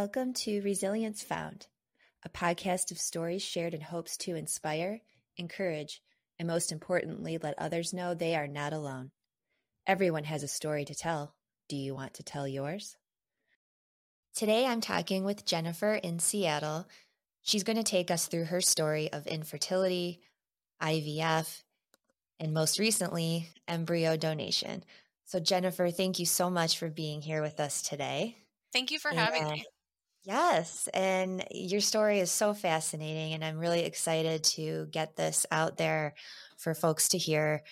Welcome to Resilience Found, a podcast of stories shared in hopes to inspire, encourage, and most importantly, let others know they are not alone. Everyone has a story to tell. Do you want to tell yours? Today I'm talking with Jennifer in Seattle. She's going to take us through her story of infertility, IVF, and most recently, embryo donation. So, Jennifer, thank you so much for being here with us today. Thank you for having And- me. Yes, and your story is so fascinating, and I'm really excited to get this out there for folks to hear.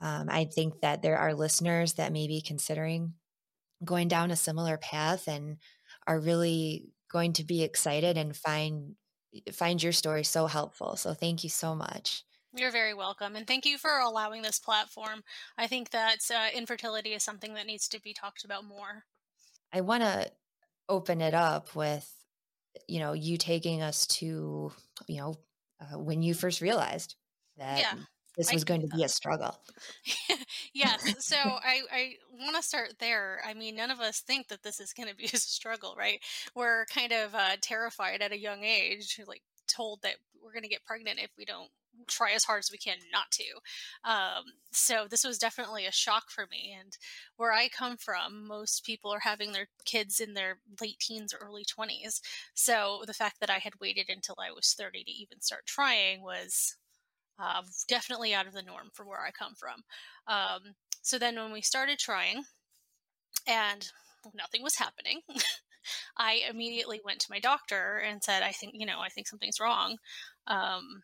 Um, I think that there are listeners that may be considering going down a similar path and are really going to be excited and find find your story so helpful. So thank you so much. You're very welcome. And thank you for allowing this platform. I think that uh, infertility is something that needs to be talked about more. I want to open it up with you know you taking us to you know uh, when you first realized that Yeah, this was can going to be a struggle yes. So I, I want to start there. I mean, none of us think that this is going to be a struggle, right? We're kind of uh, terrified at a young age, like told that we're going to get pregnant if we don't try as hard as we can not to. Um, so this was definitely a shock for me. And where I come from, most people are having their kids in their late teens or early 20s. So the fact that I had waited until I was 30 to even start trying was uh, definitely out of the norm for where I come from. Um, so then when we started trying and nothing was happening, I immediately went to my doctor and said, I think, you know, I think something's wrong. Um,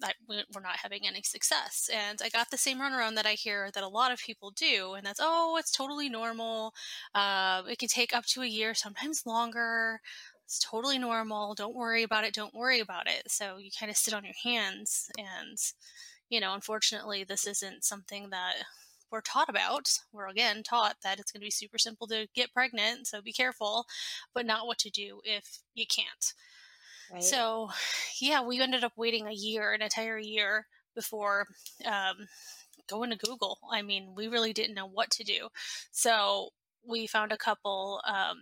that we- we're not having any success. And I got the same runaround that I hear that a lot of people do, and that's, oh, it's totally normal. Uh, it can take up to a year, sometimes longer. It's totally normal. Don't worry about it. Don't worry about it. So you kind of sit on your hands. And, you know, unfortunately, this isn't something that we're taught about. We're again taught that it's going to be super simple to get pregnant. So be careful, but not what to do if you can't. So, yeah, we ended up waiting a year, an entire year before um, going to Google. I mean, we really didn't know what to do. So we found a couple, um,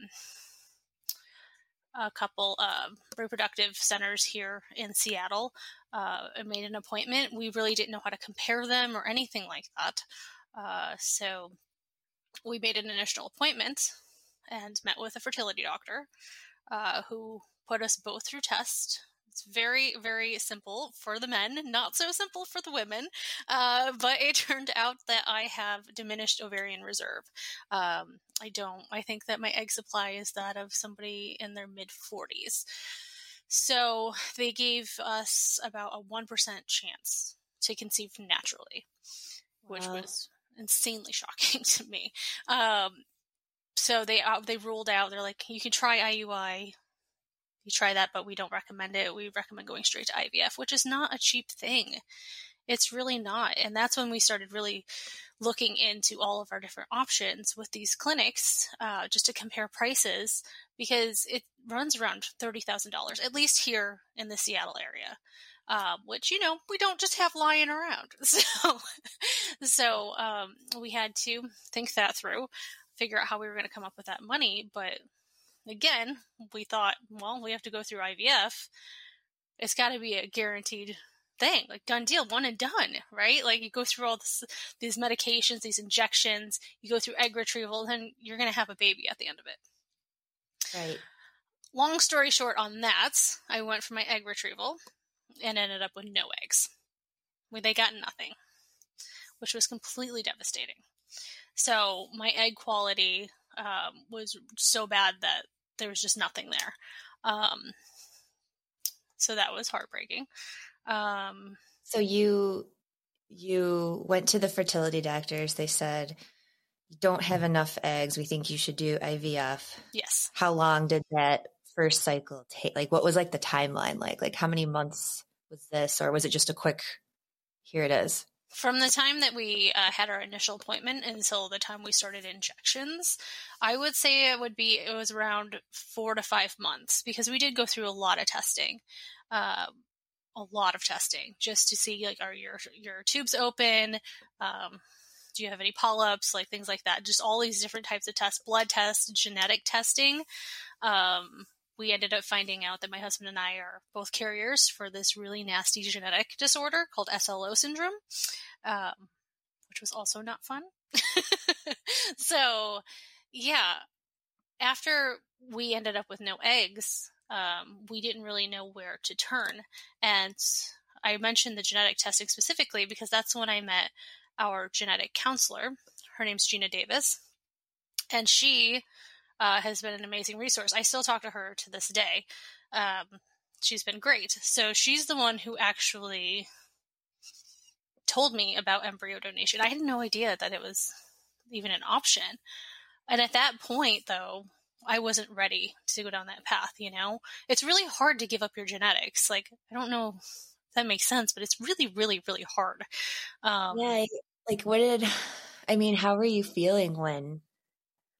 a couple uh, reproductive centers here in Seattle. Uh, and made an appointment. We really didn't know how to compare them or anything like that. Uh, so we made an initial appointment and met with a fertility doctor uh, who put us both through tests. It's very, very simple for the men, not so simple for the women. Uh, but it turned out that I have diminished ovarian reserve. Um, I don't, I think that my egg supply is that of somebody in their mid 40s. So they gave us about a 1% chance to conceive naturally, which Wow. was insanely shocking to me. Um, so they uh, they ruled out. They're like, you can try IUI. You try that, but we don't recommend it. We recommend going straight to IVF, which is not a cheap thing. It's really not. And that's when we started really looking into all of our different options with these clinics, uh, just to compare prices, because it runs around thirty thousand dollars, at least here in the Seattle area. Uh, which you know we don't just have lying around, so so um, we had to think that through figure out how we were going to come up with that money. But again, we thought, well, we have to go through IVF. It's got to be a guaranteed thing, like done deal, one and done, right? Like you go through all this, these medications, these injections, you go through egg retrieval, then you're going to have a baby at the end of it. right Long story short, on that, I went for my egg retrieval and ended up with no eggs. Well, They got nothing, which was completely devastating. So my egg quality um, was so bad that there was just nothing there. Um, so that was heartbreaking. Um, so you you went to the fertility doctors they said you don't have enough eggs we think you should do ivf yes. how long did that first cycle take like what was like the timeline like like how many months was this or was it just a quick here it is From the time that we uh, had our initial appointment until the time we started injections, I would say it would be it was around four to five months because we did go through a lot of testing, uh, a lot of testing just to see like are your your tubes open, um, do you have any polyps, like things like that. Just all these different types of tests, blood tests, genetic testing. Um, we ended up finding out that my husband and I are both carriers for this really nasty genetic disorder called SLO syndrome, um, which was also not fun. so, yeah, after we ended up with no eggs, um, we didn't really know where to turn. And I mentioned the genetic testing specifically because that's when I met our genetic counselor. Her name's Gina Davis. And she uh, has been an amazing resource. I still talk to her to this day. Um, she's been great. So she's the one who actually told me about embryo donation. I had no idea that it was even an option. And at that point, though, I wasn't ready to go down that path, you know? It's really hard to give up your genetics. Like, I don't know if that makes sense, but it's really, really, really hard. Um, yeah. Like, what did, I mean, how were you feeling when,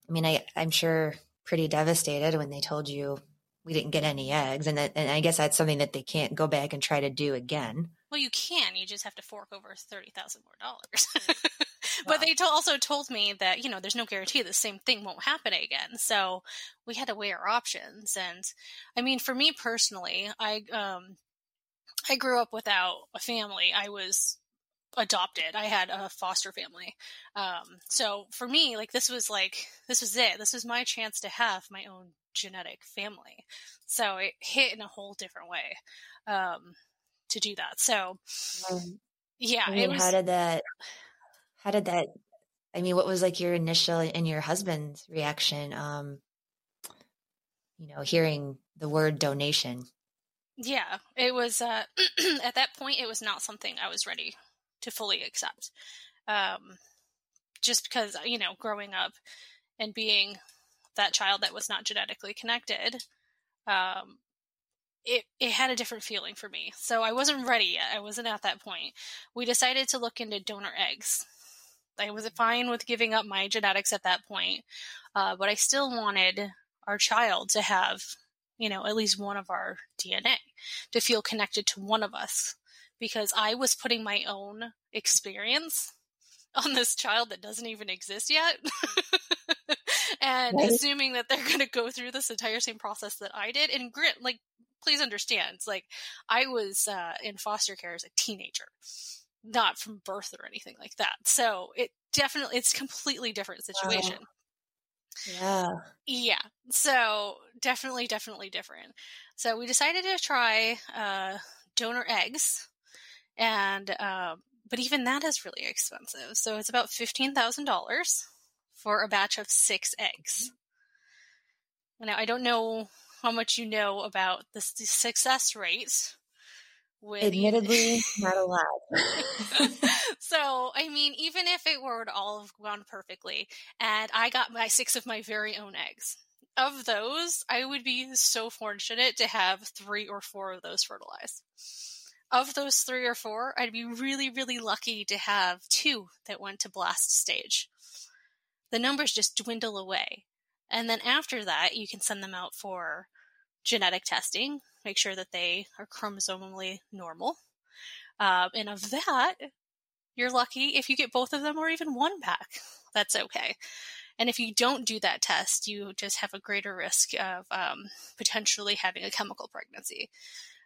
I mean, I, I'm sure pretty devastated when they told you we didn't get any eggs. And that, and I guess that's something that they can't go back and try to do again. Well, you can. You just have to fork over thirty thousand more dollars. but they to- also told me that you know there's no guarantee the same thing won't happen again. So we had to weigh our options. And I mean, for me personally, I um, I grew up without a family. I was adopted. I had a foster family. Um, so for me, like this was like this was it. This was my chance to have my own genetic family. So it hit in a whole different way um, to do that. So um, yeah, I mean, was, how did that? How did that? I mean, what was like your initial and your husband's reaction? Um, you know, hearing the word donation. Yeah, it was uh, at that point. It was not something I was ready to fully accept. Um, just because you know, growing up and being that child that was not genetically connected, um, it it had a different feeling for me. So I wasn't ready yet. I wasn't at that point. We decided to look into donor eggs. I was fine with giving up my genetics at that point, uh, but I still wanted our child to have, you know, at least one of our DNA to feel connected to one of us because I was putting my own experience on this child that doesn't even exist yet. and right. assuming that they're going to go through this entire same process that I did. And grit, like, please understand, like I was uh, in foster care as a teenager, not from birth or anything like that. So it definitely, it's completely different situation. Wow. Yeah. Yeah. So definitely, definitely different. So we decided to try uh, donor eggs and uh, but even that is really expensive. So it's about fifteen thousand dollars for a batch of six eggs. Now I don't know how much you know about the, the success rate. With Admittedly, not a lot. so, I mean, even if it were to all have gone perfectly, and I got my six of my very own eggs, of those, I would be so fortunate to have three or four of those fertilized of those three or four, I'd be really, really lucky to have two that went to blast stage. The numbers just dwindle away. And then after that, you can send them out for genetic testing, make sure that they are chromosomally normal. Um, and of that, you're lucky if you get both of them or even one back. That's okay. And if you don't do that test, you just have a greater risk of um, potentially having a chemical pregnancy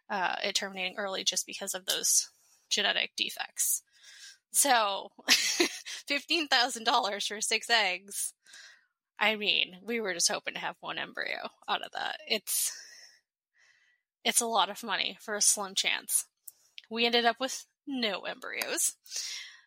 uh, it terminating early just because of those genetic defects. So, $15,000 for six eggs. I mean, we were just hoping to have one embryo out of that. It's it's a lot of money for a slim chance. We ended up with no embryos.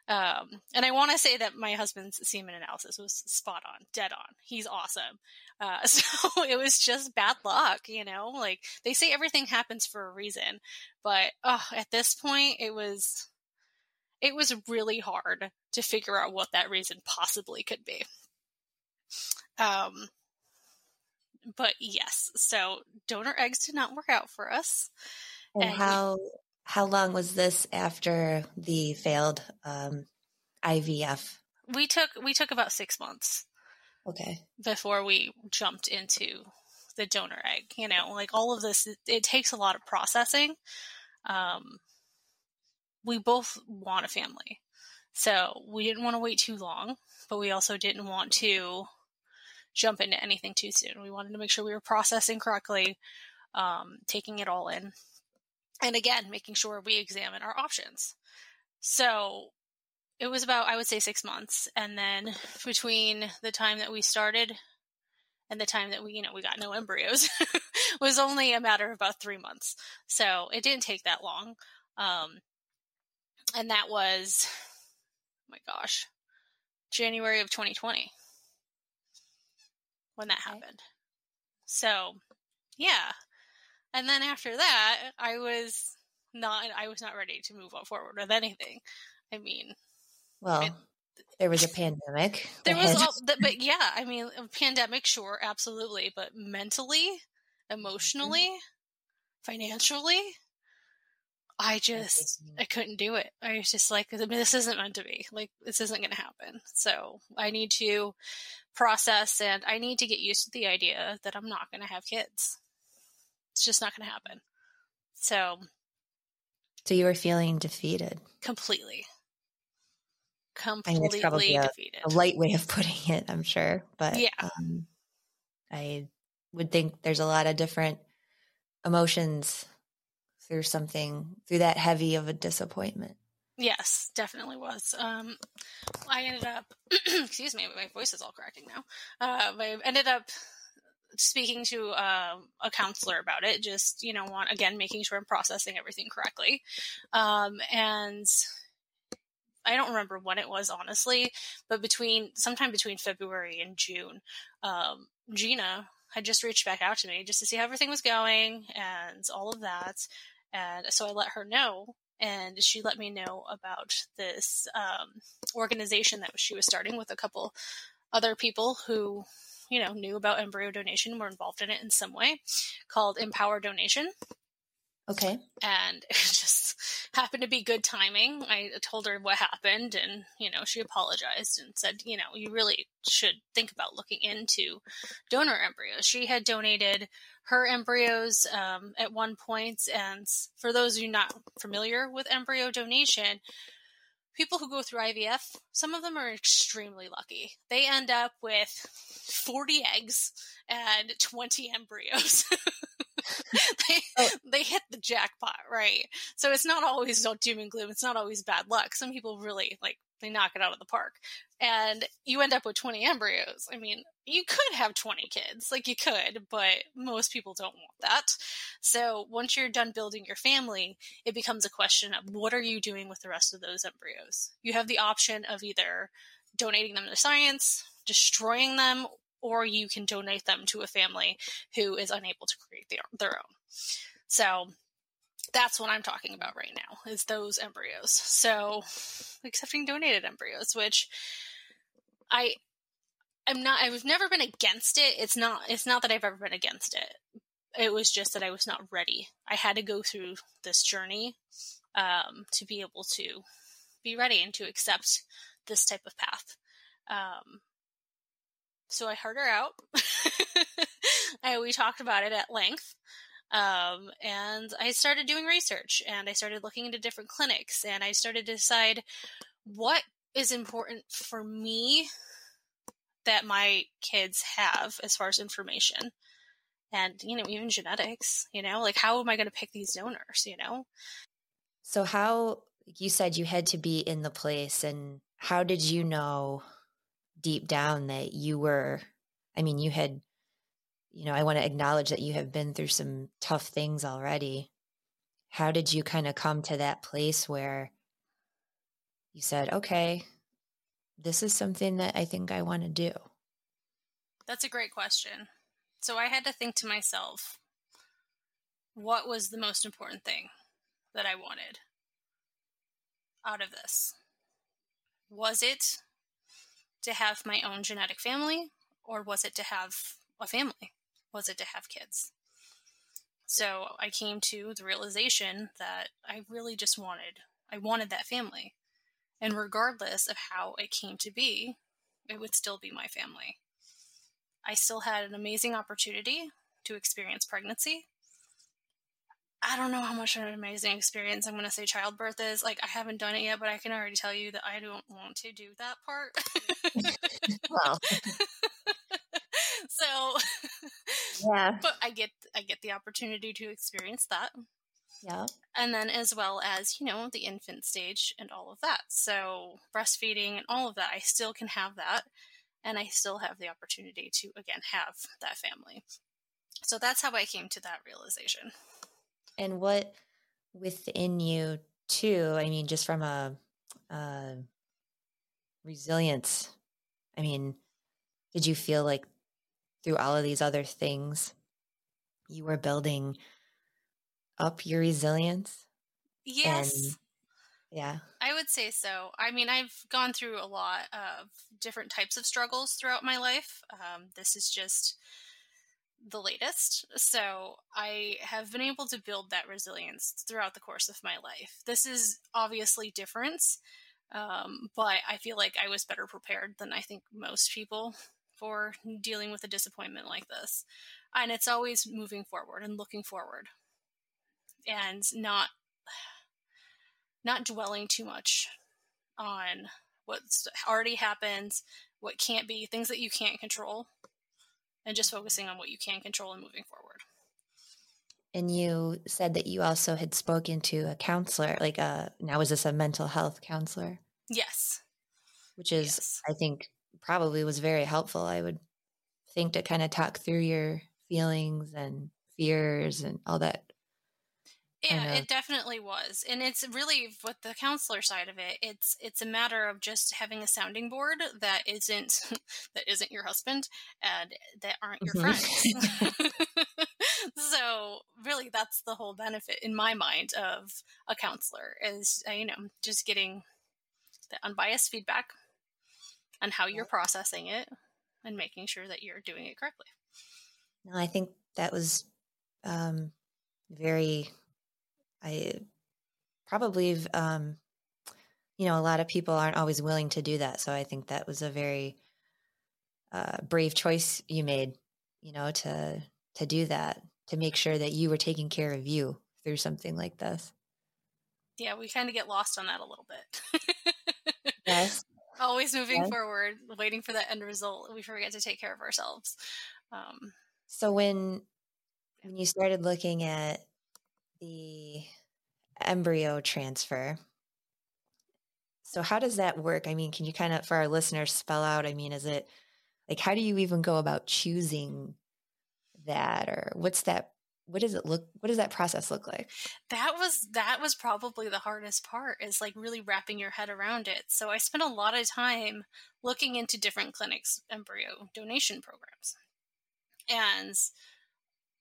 Um, and I want to say that my husband's semen analysis was spot on, dead on. He's awesome. Uh, so it was just bad luck, you know. Like they say, everything happens for a reason, but oh, at this point, it was it was really hard to figure out what that reason possibly could be. Um, but yes, so donor eggs did not work out for us. And, and how how long was this after the failed um, IVF? We took we took about six months. Okay. Before we jumped into the donor egg, you know, like all of this, it, it takes a lot of processing. Um, we both want a family, So we didn't want to wait too long, but we also didn't want to jump into anything too soon. We wanted to make sure we were processing correctly, um, taking it all in, and again, making sure we examine our options. So it was about, I would say, six months. And then between the time that we started and the time that we, you know, we got no embryos was only a matter of about three months. So it didn't take that long. Um, and that was, oh my gosh, January of 2020 when that happened. So, yeah. And then after that, I was not I was not ready to move on forward with anything. I mean, well, it, there was a pandemic. There was, all, but yeah, I mean, pandemic, sure, absolutely, but mentally, emotionally, mm-hmm. financially, I just I couldn't do it. I was just like, this isn't meant to be. Like, this isn't going to happen. So I need to process, and I need to get used to the idea that I'm not going to have kids. It's just not going to happen. So so you were feeling defeated. Completely. Completely I mean, probably a, defeated. A light way of putting it, I'm sure. But yeah. Um, I would think there's a lot of different emotions through something, through that heavy of a disappointment. Yes, definitely was. Um, I ended up, excuse me, my voice is all cracking now. Uh, I ended up speaking to uh, a counselor about it, just you know, want again making sure I'm processing everything correctly, um, and I don't remember when it was honestly, but between sometime between February and June, um, Gina had just reached back out to me just to see how everything was going and all of that, and so I let her know. And she let me know about this um, organization that she was starting with a couple other people who you know, knew about embryo donation, were involved in it in some way, called Empower Donation. Okay. And it just happened to be good timing. I told her what happened and, you know, she apologized and said, you know, you really should think about looking into donor embryos. She had donated her embryos um, at one point, and for those of you not familiar with embryo donation, people who go through IVF, some of them are extremely lucky. They end up with 40 eggs and 20 embryos. they, oh. they hit the jackpot, right? So it's not always doom and gloom. It's not always bad luck. Some people really like they knock it out of the park. And you end up with 20 embryos. I mean, you could have 20 kids, like you could, but most people don't want that. So once you're done building your family, it becomes a question of what are you doing with the rest of those embryos? You have the option of either donating them to science, destroying them, or you can donate them to a family who is unable to create their, their own. So that's what I'm talking about right now is those embryos. So accepting donated embryos, which I I'm not I've never been against it. It's not it's not that I've ever been against it. It was just that I was not ready. I had to go through this journey um, to be able to be ready and to accept this type of path. Um, so I heard her out. I, we talked about it at length. Um, and I started doing research and I started looking into different clinics and I started to decide what is important for me that my kids have as far as information and you know even genetics you know like how am i going to pick these donors you know so how you said you had to be in the place and how did you know deep down that you were i mean you had you know, I want to acknowledge that you have been through some tough things already. How did you kind of come to that place where you said, okay, this is something that I think I want to do? That's a great question. So I had to think to myself, what was the most important thing that I wanted out of this? Was it to have my own genetic family, or was it to have a family? was it to have kids? So I came to the realization that I really just wanted, I wanted that family. And regardless of how it came to be, it would still be my family. I still had an amazing opportunity to experience pregnancy. I don't know how much of an amazing experience I'm going to say childbirth is. Like, I haven't done it yet, but I can already tell you that I don't want to do that part. well, so yeah, but I get I get the opportunity to experience that. Yeah, and then as well as you know the infant stage and all of that. So breastfeeding and all of that, I still can have that, and I still have the opportunity to again have that family. So that's how I came to that realization and what within you too i mean just from a, a resilience i mean did you feel like through all of these other things you were building up your resilience? Yes. And, yeah. I would say so. I mean i've gone through a lot of different types of struggles throughout my life. Um, this is just the latest. So I have been able to build that resilience throughout the course of my life. This is obviously different, um, but I feel like I was better prepared than I think most people for dealing with a disappointment like this. And it's always moving forward and looking forward and not not dwelling too much on what's already happened, what can't be, things that you can't control and just focusing on what you can control and moving forward. And you said that you also had spoken to a counselor, like a now is this a mental health counselor? Yes. Which is yes. I think probably was very helpful. I would think to kind of talk through your feelings and fears and all that yeah it definitely was and it's really with the counselor side of it it's it's a matter of just having a sounding board that isn't that isn't your husband and that aren't your mm-hmm. friends. So really that's the whole benefit in my mind of a counselor is uh, you know just getting the unbiased feedback on how you're processing it and making sure that you're doing it correctly. No i think that was um, very I probably, um, you know, a lot of people aren't always willing to do that. So I think that was a very uh, brave choice you made, you know, to to do that to make sure that you were taking care of you through something like this. Yeah, we kind of get lost on that a little bit. yes. Always moving yes. forward, waiting for that end result. We forget to take care of ourselves. Um, so when when you started looking at the embryo transfer. So, how does that work? I mean, can you kind of, for our listeners, spell out? I mean, is it like, how do you even go about choosing that? Or what's that? What does it look? What does that process look like? That was that was probably the hardest part is like really wrapping your head around it. So I spent a lot of time looking into different clinics embryo donation programs, and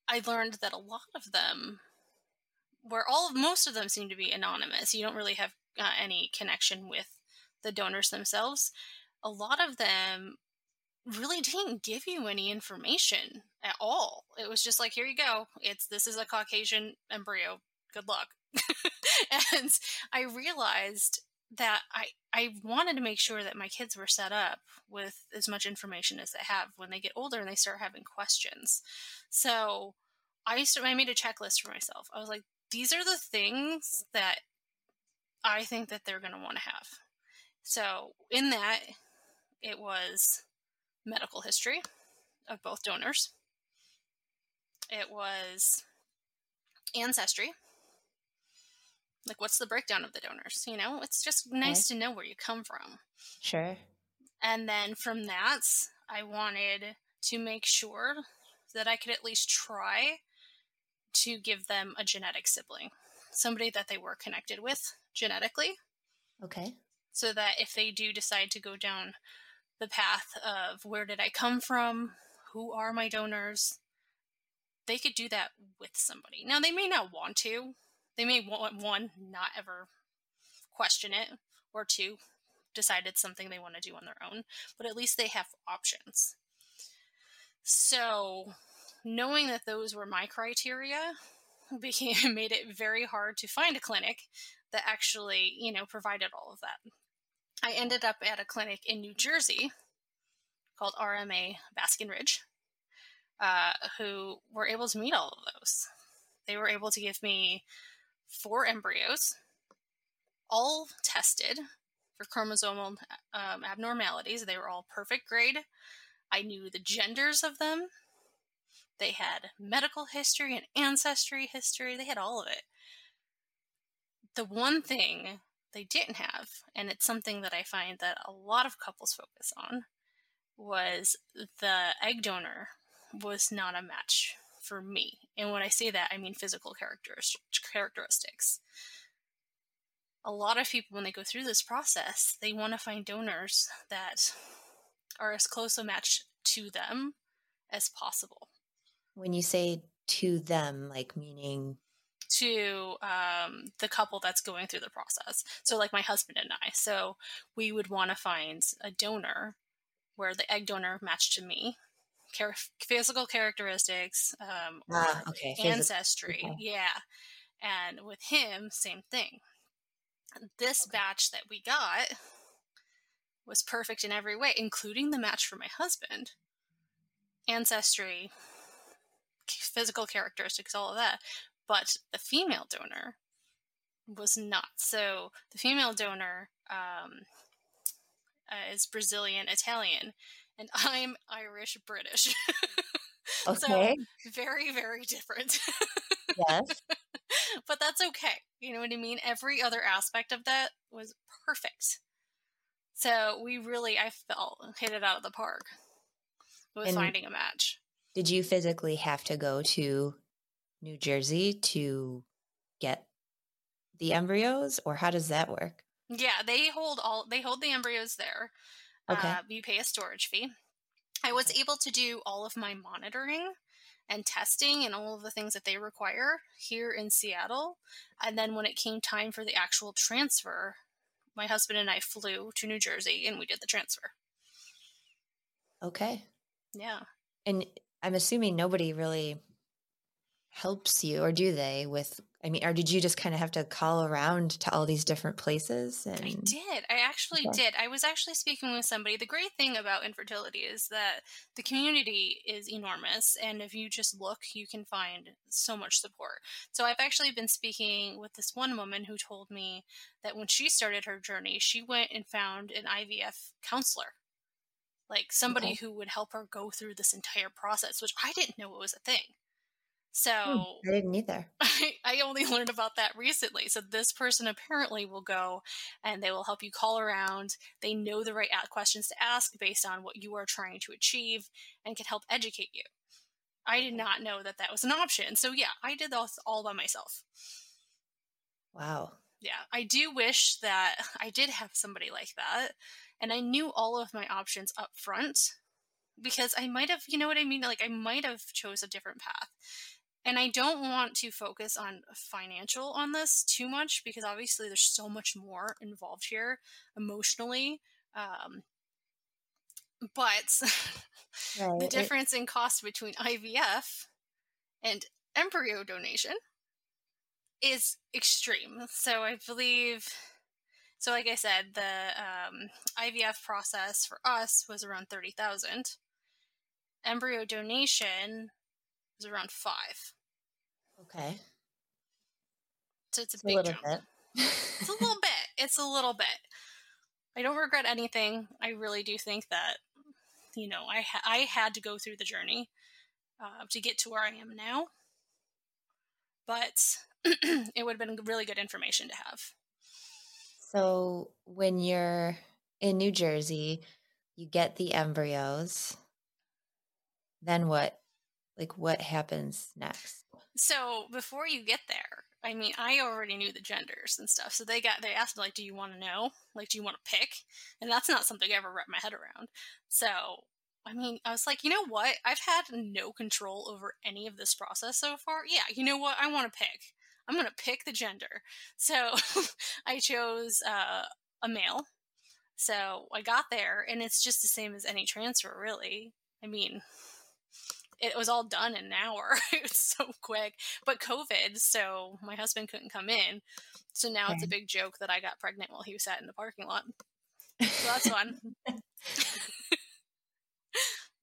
I learned that a lot of them where all of most of them seem to be anonymous. You don't really have uh, any connection with the donors themselves. A lot of them really didn't give you any information at all. It was just like, here you go. It's this is a Caucasian embryo. Good luck. and I realized that I I wanted to make sure that my kids were set up with as much information as they have when they get older and they start having questions. So I started, I made a checklist for myself. I was like, these are the things that I think that they're going to want to have. So, in that, it was medical history of both donors, it was ancestry. Like, what's the breakdown of the donors? You know, it's just nice okay. to know where you come from. Sure. And then from that, I wanted to make sure that I could at least try to give them a genetic sibling, somebody that they were connected with genetically. Okay. So that if they do decide to go down the path of where did I come from, who are my donors, they could do that with somebody. Now, they may not want to. They may want one, not ever question it, or two, decide it's something they want to do on their own, but at least they have options. So knowing that those were my criteria became made it very hard to find a clinic that actually, you know, provided all of that. I ended up at a clinic in New Jersey called RMA Basking Ridge, uh, who were able to meet all of those. they were able to give me four embryos, all tested for chromosomal um, abnormalities. They were all perfect grade. I knew the genders of them. They had medical history and ancestry history. They had all of it. The one thing they didn't have, and it's something that I find that a lot of couples focus on, was the egg donor was not a match for me. And when I say that, I mean physical characteristics. A lot of people, when they go through this process, they want to find donors that are as close a match to them as possible. When you say to them, like meaning to um, the couple that's going through the process. So, like my husband and I. So, we would want to find a donor where the egg donor matched to me, char- physical characteristics, um, ah, okay. ancestry. Okay. Yeah. And with him, same thing. This okay. batch that we got was perfect in every way, including the match for my husband. Ancestry, physical characteristics, all of that. But the female donor was not. So the female donor um, uh, is Brazilian Italian, and I'm Irish British. okay. So very, very different. yes. but that's okay. You know what I mean? Every other aspect of that was perfect. So we really, I felt, hit it out of the park with and finding a match. Did you physically have to go to New Jersey to get the embryos, or how does that work? Yeah, they hold all they hold the embryos there. Okay. Uh, you pay a storage fee. I was able to do all of my monitoring and testing and all of the things that they require here in Seattle. And then when it came time for the actual transfer, my husband and I flew to New Jersey and we did the transfer. Okay. Yeah. And I'm assuming nobody really helps you or do they with I mean, or did you just kind of have to call around to all these different places? And... I did. I actually okay. did. I was actually speaking with somebody. The great thing about infertility is that the community is enormous. And if you just look, you can find so much support. So I've actually been speaking with this one woman who told me that when she started her journey, she went and found an IVF counselor. Like somebody okay. who would help her go through this entire process, which I didn't know it was a thing. Hmm, so I didn't either. I, I only learned about that recently. So this person apparently will go and they will help you call around. They know the right questions to ask based on what you are trying to achieve and can help educate you. I did not know that that was an option. So yeah, I did this all by myself. Wow. Yeah, I do wish that I did have somebody like that and I knew all of my options up front because I might have, you know what I mean? Like I might have chose a different path and I don't want to focus on financial on this too much because obviously there's so much more involved here emotionally. Um, but right. the difference in cost between IVF and embryo donation is extreme. So I believe, so like I said, the um, IVF process for us was around thirty thousand. Embryo donation was around five. Okay. So it's a it's big a jump. It's a little bit. It's a little bit. I don't regret anything. I really do think that, you know, I ha- I had to go through the journey uh, to get to where I am now. But it would have been really good information to have. So when you're in New Jersey, you get the embryos. Then what? Like what happens next? So before you get there, I mean, I already knew the genders and stuff. So they got they asked me like, "Do you want to know? Like, do you want to pick?" And that's not something I ever wrapped my head around. So I mean, I was like, you know what? I've had no control over any of this process so far. Yeah, you know what? I want to pick. I'm going to pick the gender. So I chose uh, a male. So I got there, and it's just the same as any transfer, really. I mean, it was all done in an hour. it was so quick. But COVID, so my husband couldn't come in. So now okay. it's a big joke that I got pregnant while he was sat in the parking lot. So that's fun.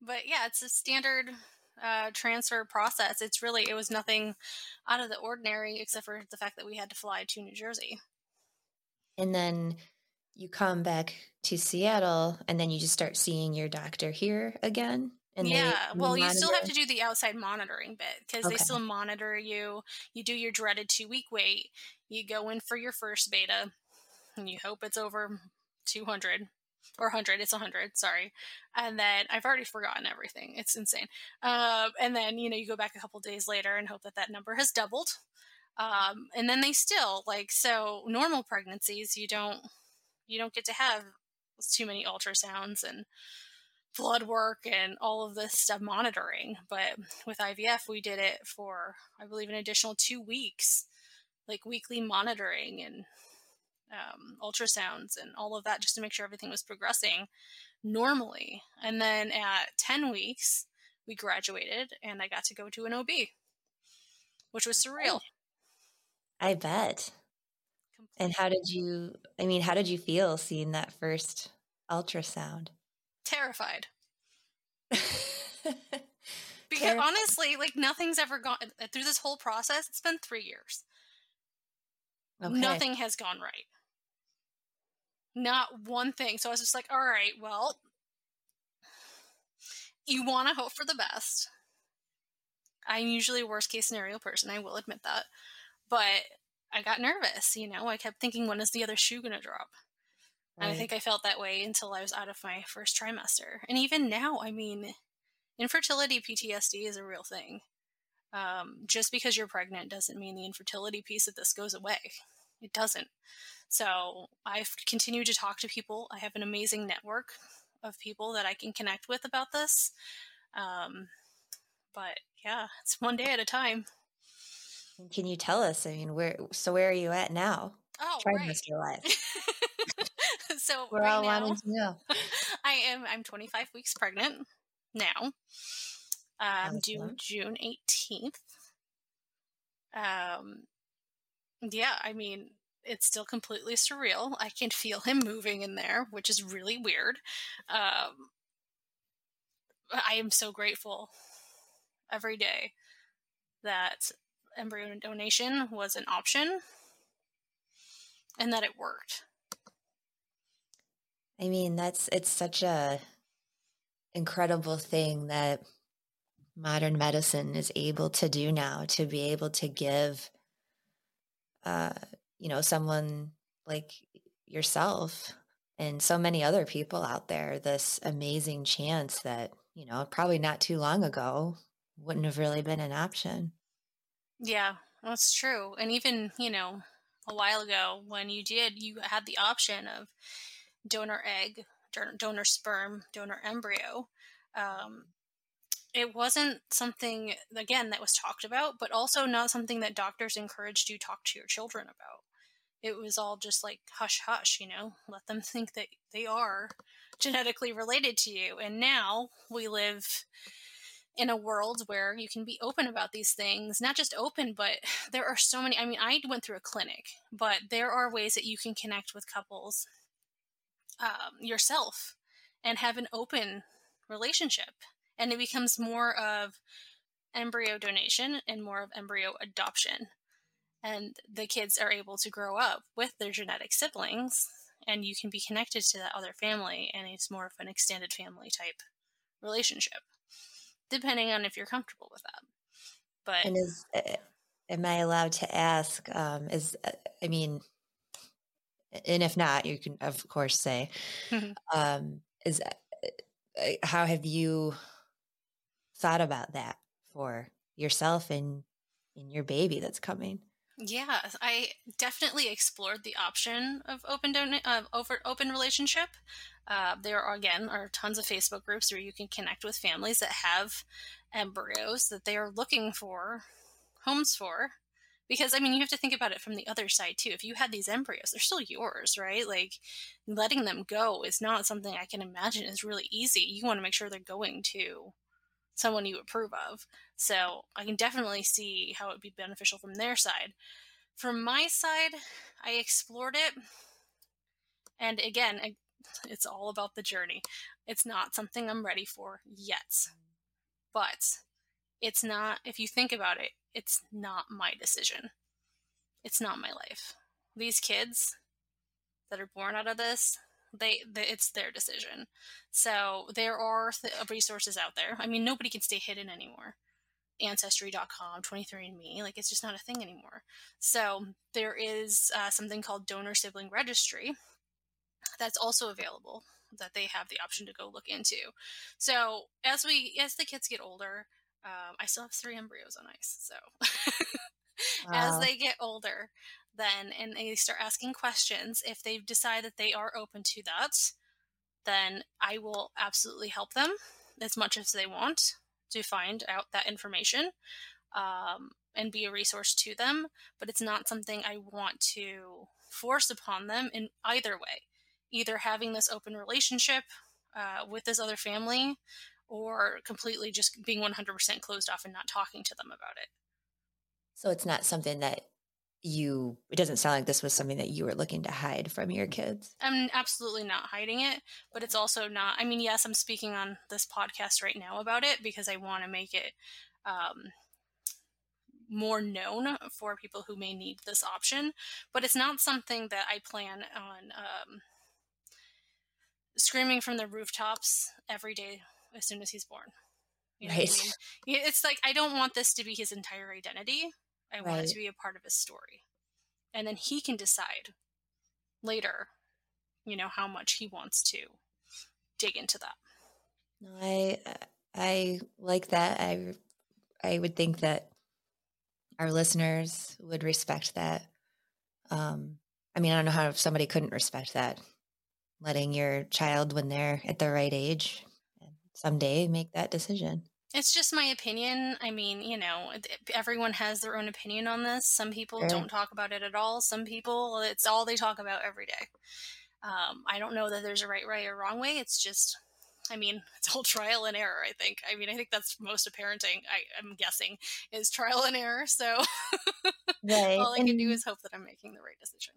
but yeah, it's a standard uh, transfer process. It's really it was nothing out of the ordinary except for the fact that we had to fly to New Jersey. And then you come back to Seattle, and then you just start seeing your doctor here again. And yeah, they, well, you still have to do the outside monitoring bit because okay. they still monitor you. You do your dreaded two week wait. You go in for your first beta, and you hope it's over 200 or 100 it's 100 sorry. And then i've already forgotten everything it's insane. Uh, and then you know you go back a couple days later and hope that that number has doubled. Um, and then they still like so normal pregnancies you don't you don't get to have too many ultrasounds and blood work and all of this stuff monitoring but with ivf we did it for i believe an additional two weeks like weekly monitoring and um, ultrasounds and all of that just to make sure everything was progressing normally. And then at 10 weeks, we graduated and I got to go to an OB, which was surreal. I bet. Completely. And how did you, I mean, how did you feel seeing that first ultrasound? Terrified. because honestly, like nothing's ever gone through this whole process. It's been three years. Okay. Nothing has gone right. Not one thing. So I was just like, all right, well, you want to hope for the best. I'm usually a worst case scenario person, I will admit that. But I got nervous, you know. I kept thinking, when is the other shoe going to drop? Right. And I think I felt that way until I was out of my first trimester. And even now, I mean, infertility PTSD is a real thing. Um, just because you're pregnant doesn't mean the infertility piece of this goes away. It doesn't. So I've continued to talk to people. I have an amazing network of people that I can connect with about this. Um, but yeah, it's one day at a time. Can you tell us? I mean, where so where are you at now? Oh, right. life. so we're right all now, wanting to know. I am. I'm 25 weeks pregnant now. Um, due June 18th. Um, yeah, I mean, it's still completely surreal. I can feel him moving in there, which is really weird. Um, I am so grateful every day that embryo donation was an option and that it worked. I mean, that's it's such a incredible thing that modern medicine is able to do now to be able to give uh, you know, someone like yourself and so many other people out there this amazing chance that, you know, probably not too long ago wouldn't have really been an option. Yeah, that's true. And even, you know, a while ago when you did, you had the option of donor egg, donor sperm, donor embryo. Um, it wasn't something again that was talked about but also not something that doctors encouraged you talk to your children about it was all just like hush hush you know? Let them think that they are genetically related to you. And now we live in a world where you can be open about these things not just open but there are so many i mean i went through a clinic but there are ways that you can connect with couples um, yourself and have an open relationship. And it becomes more of embryo donation and more of embryo adoption. And the kids are able to grow up with their genetic siblings, and you can be connected to that other family, and it's more of an extended family type relationship, depending on if you're comfortable with that. But and is uh, am I allowed to ask? Um, is uh, I mean, and if not, you can of course say, um, is uh, how have you thought about that for yourself and in your baby that's coming. Yeah, I definitely explored the option of open don- uh, over open relationship. Uh, there are again are tons of Facebook groups where you can connect with families that have embryos that they are looking for homes for. Because I mean, you have to think about it from the other side too. If you had these embryos, they're still yours, right? Like letting them go is not something I can imagine is really easy. You want to make sure they're going to someone you approve of. So I can definitely see how it would be beneficial from their side. From my side, I explored it. And again, it's all about the journey. It's not something I'm ready for yet. But it's not, if you think about it, it's not my decision. It's not my life. These kids that are born out of this, they, they it's their decision. So there are th- resources out there. I mean, nobody can stay hidden anymore. Ancestry.com, 23andMe, like it's just not a thing anymore. So there is uh, something called Donor Sibling Registry that's also available that they have the option to go look into. So as we as the kids get older, um, I still have three embryos on ice. So wow. as they get older, then and they start asking questions, if they decide that they are open to that, then I will absolutely help them as much as they want to find out that information um, and be a resource to them. But it's not something I want to force upon them in either way either having this open relationship uh, with this other family or completely just being 100% closed off and not talking to them about it. So it's not something that you, it doesn't sound like this was something that you were looking to hide from your kids. I'm absolutely not hiding it, but it's also not, I mean, yes, I'm speaking on this podcast right now about it because I want to make it um, more known for people who may need this option, but it's not something that I plan on. Um, screaming from the rooftops every day as soon as he's born. You know right. I mean? It's like I don't want this to be his entire identity. I right. want it to be a part of his story. And then he can decide later, you know, how much he wants to dig into that. No, I I like that. I I would think that our listeners would respect that. Um, I mean, I don't know how somebody couldn't respect that letting your child when they're at the right age someday make that decision. It's just my opinion. I mean, you know, everyone has their own opinion on this. Some people don't talk about it at all. Some people, it's all they talk about every day. Um, I don't know that there's a right way or wrong way. It's just, I mean, it's all trial and error. I think. I mean, I think that's most of parenting. I, am guessing is trial and error. So right. all I and, can do is hope that I'm making the right decision.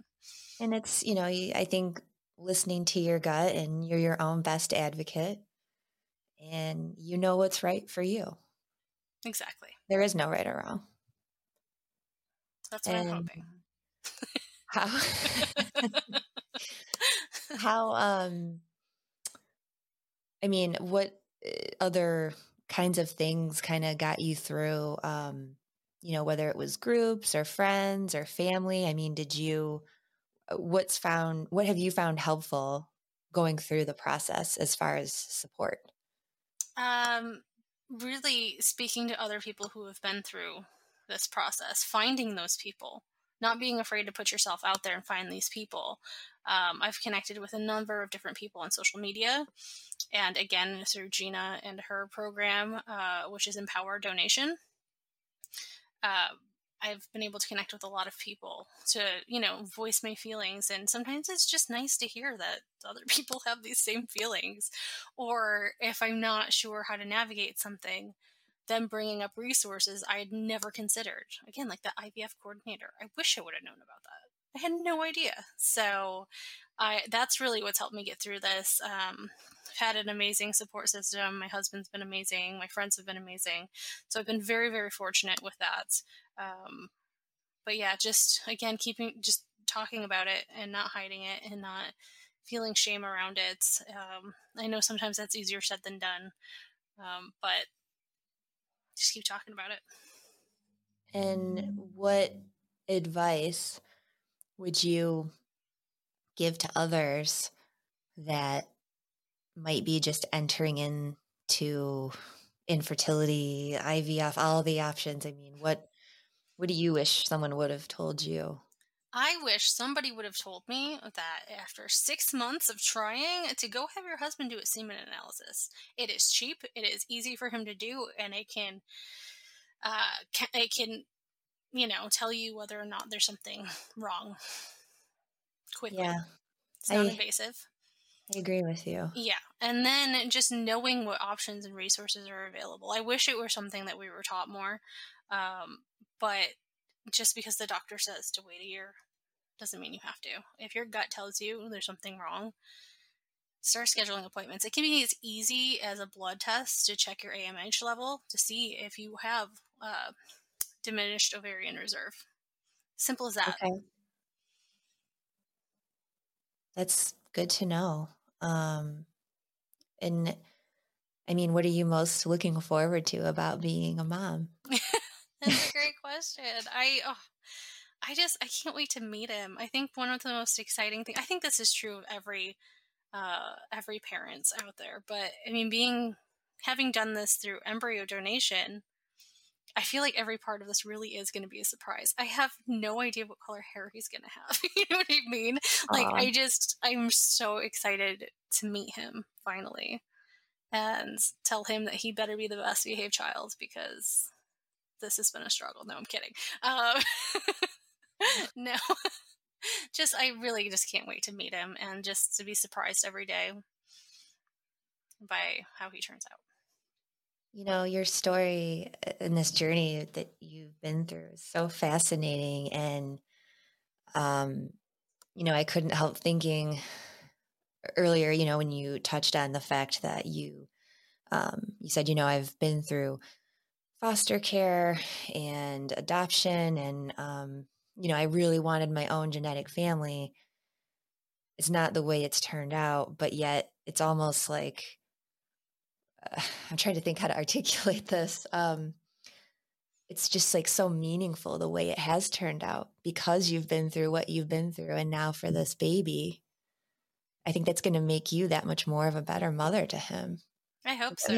And it's, you know, I think listening to your gut and you're your own best advocate and you know what's right for you. Exactly. There is no right or wrong. That's what and I'm hoping. How how um I mean, what eh, other kinds of things kind of got you through um you know, whether it was groups or friends or family? I mean, did you what's found what have you found helpful going through the process as far as support um really speaking to other people who have been through this process finding those people not being afraid to put yourself out there and find these people. Um, i've connected with a number of different people on social media and again through gina and her program uh, which is Empower Donation. Uh, I've been able to connect with a lot of people to, you know, voice my feelings. And sometimes it's just nice to hear that other people have these same feelings. Or if I'm not sure how to navigate something, them bringing up resources I had never considered. Again, like the IVF coordinator. I wish I would have known about that. I had no idea. So I that's really what's helped me get through this. Um, had an amazing support system. My husband's been amazing. My friends have been amazing. So I've been very, very fortunate with that. Um, but yeah, just again, keeping, just talking about it and not hiding it and not feeling shame around it. Um, I know sometimes that's easier said than done, um, but just keep talking about it. And what advice would you give to others that might be just entering into infertility, IVF, all the options? I mean, what what do you wish someone would have told you? I wish somebody would have told me that after six months of trying to go have your husband do a semen analysis. It is cheap, it is easy for him to do, and it can, uh, can, it can, you know, tell you whether or not there's something wrong quickly. Yeah, it's not invasive. I agree with you. Yeah, and then just knowing what options and resources are available. I wish it were something that we were taught more. Um, but just because the doctor says to wait a year doesn't mean you have to. If your gut tells you there's something wrong, start scheduling appointments. It can be as easy as a blood test to check your AMH level to see if you have uh, diminished ovarian reserve. Simple as that. Okay. That's good to know. Um, and I mean, what are you most looking forward to about being a mom? That's a great question. I oh, I just I can't wait to meet him. I think one of the most exciting things. I think this is true of every uh, every parents out there. But I mean, being having done this through embryo donation, I feel like every part of this really is going to be a surprise. I have no idea what color hair he's going to have. you know what I mean? Like, I just, I'm so excited to meet him finally and tell him that he better be the best behaved child because this has been a struggle. No, I'm kidding. Um, no. just, I really just can't wait to meet him and just to be surprised every day by how he turns out. You know, your story in uh, this journey that you've been through is so fascinating. And, um, you know, I couldn't help thinking earlier, you know, when you touched on the fact that you, um, you said, you know, I've been through foster care and adoption and, um, you know, I really wanted my own genetic family. It's not the way it's turned out, but yet it's almost like I'm trying to think how to articulate this. Um, it's just like so meaningful the way it has turned out because you've been through what you've been through. And now for this baby, I think that's going to make you that much more of a better mother to him. I hope so.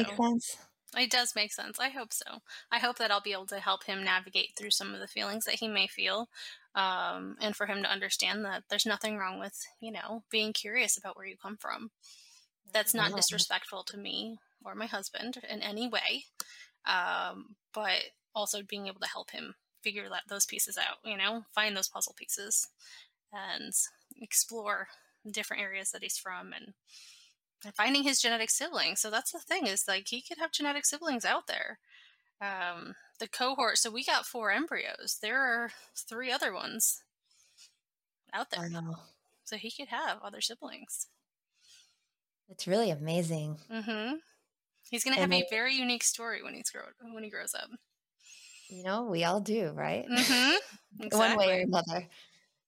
It does make sense. I hope so. I hope that I'll be able to help him navigate through some of the feelings that he may feel, um, and for him to understand that there's nothing wrong with you know being curious about where you come from. That's not disrespectful to me or my husband in any way, um, but also being able to help him figure that, those pieces out. You know, find those puzzle pieces and explore different areas that he's from and finding his genetic siblings. So that's the thing is like he could have genetic siblings out there. Um, the cohort. So we got four embryos. There are three other ones out there. So he could have other siblings. It's really amazing. Mm-hmm. He's going to have a very unique story when he's grow when he grows up. You know, we all do, right? Mm-hmm. Exactly. One way or another.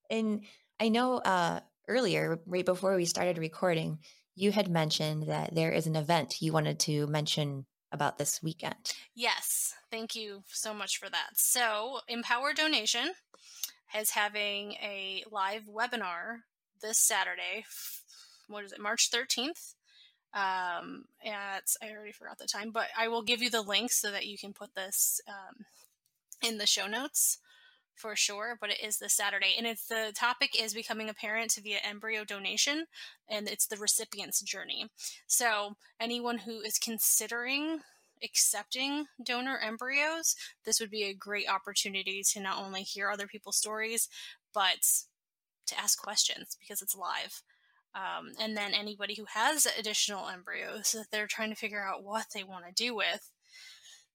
And I know uh, earlier, right before we started recording, you had mentioned that there is an event you wanted to mention about this weekend. Yes, thank you so much for that. So, Empower Donation is having a live webinar this Saturday. What is it, March 13th? Um, at I already forgot the time, but I will give you the link so that you can put this um, in the show notes for sure, but it is this Saturday. And it's the topic is becoming a parent via embryo donation, and it's the recipient's journey. So anyone who is considering accepting donor embryos, this would be a great opportunity to not only hear other people's stories, but to ask questions because it's live. Um, and then anybody who has additional embryos that they're trying to figure out what they want to do with,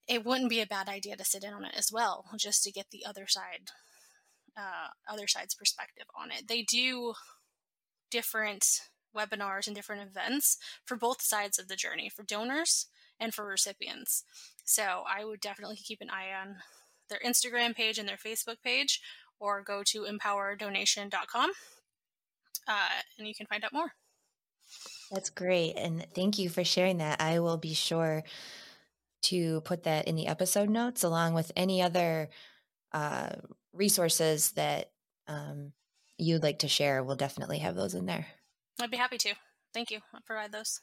it wouldn't be a bad idea to sit in on it as well, just to get the other side, uh, other side's perspective on it. They do different webinars and different events for both sides of the journey, for donors and for recipients. So I would definitely keep an eye on their Instagram page and their Facebook page, or go to empowerdonation.com uh, and you can find out more. That's great. And thank you for sharing that. I will be sure to put that in the episode notes along with any other uh, resources that um, you'd like to share. We'll definitely have those in there. I'd be happy to. Thank you. I'll provide those.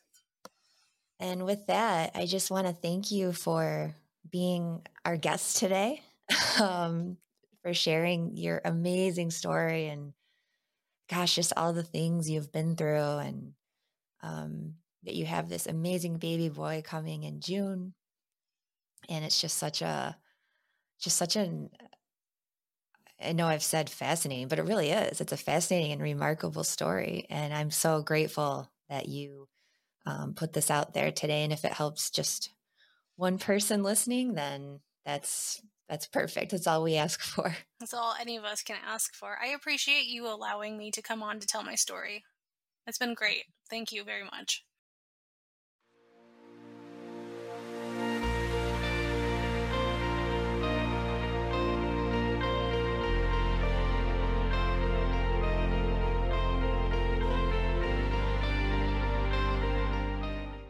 And with that, I just want to thank you for being our guest today, um, for sharing your amazing story and gosh, just all the things you've been through and um, that you have this amazing baby boy coming in June and it's just such a just such an I know I've said fascinating, but it really is. It's a fascinating and remarkable story, and I'm so grateful that you um, put this out there today. And if it helps just one person listening, then that's that's perfect. That's all we ask for. That's all any of us can ask for. I appreciate you allowing me to come on to tell my story. It's been great. Thank you very much.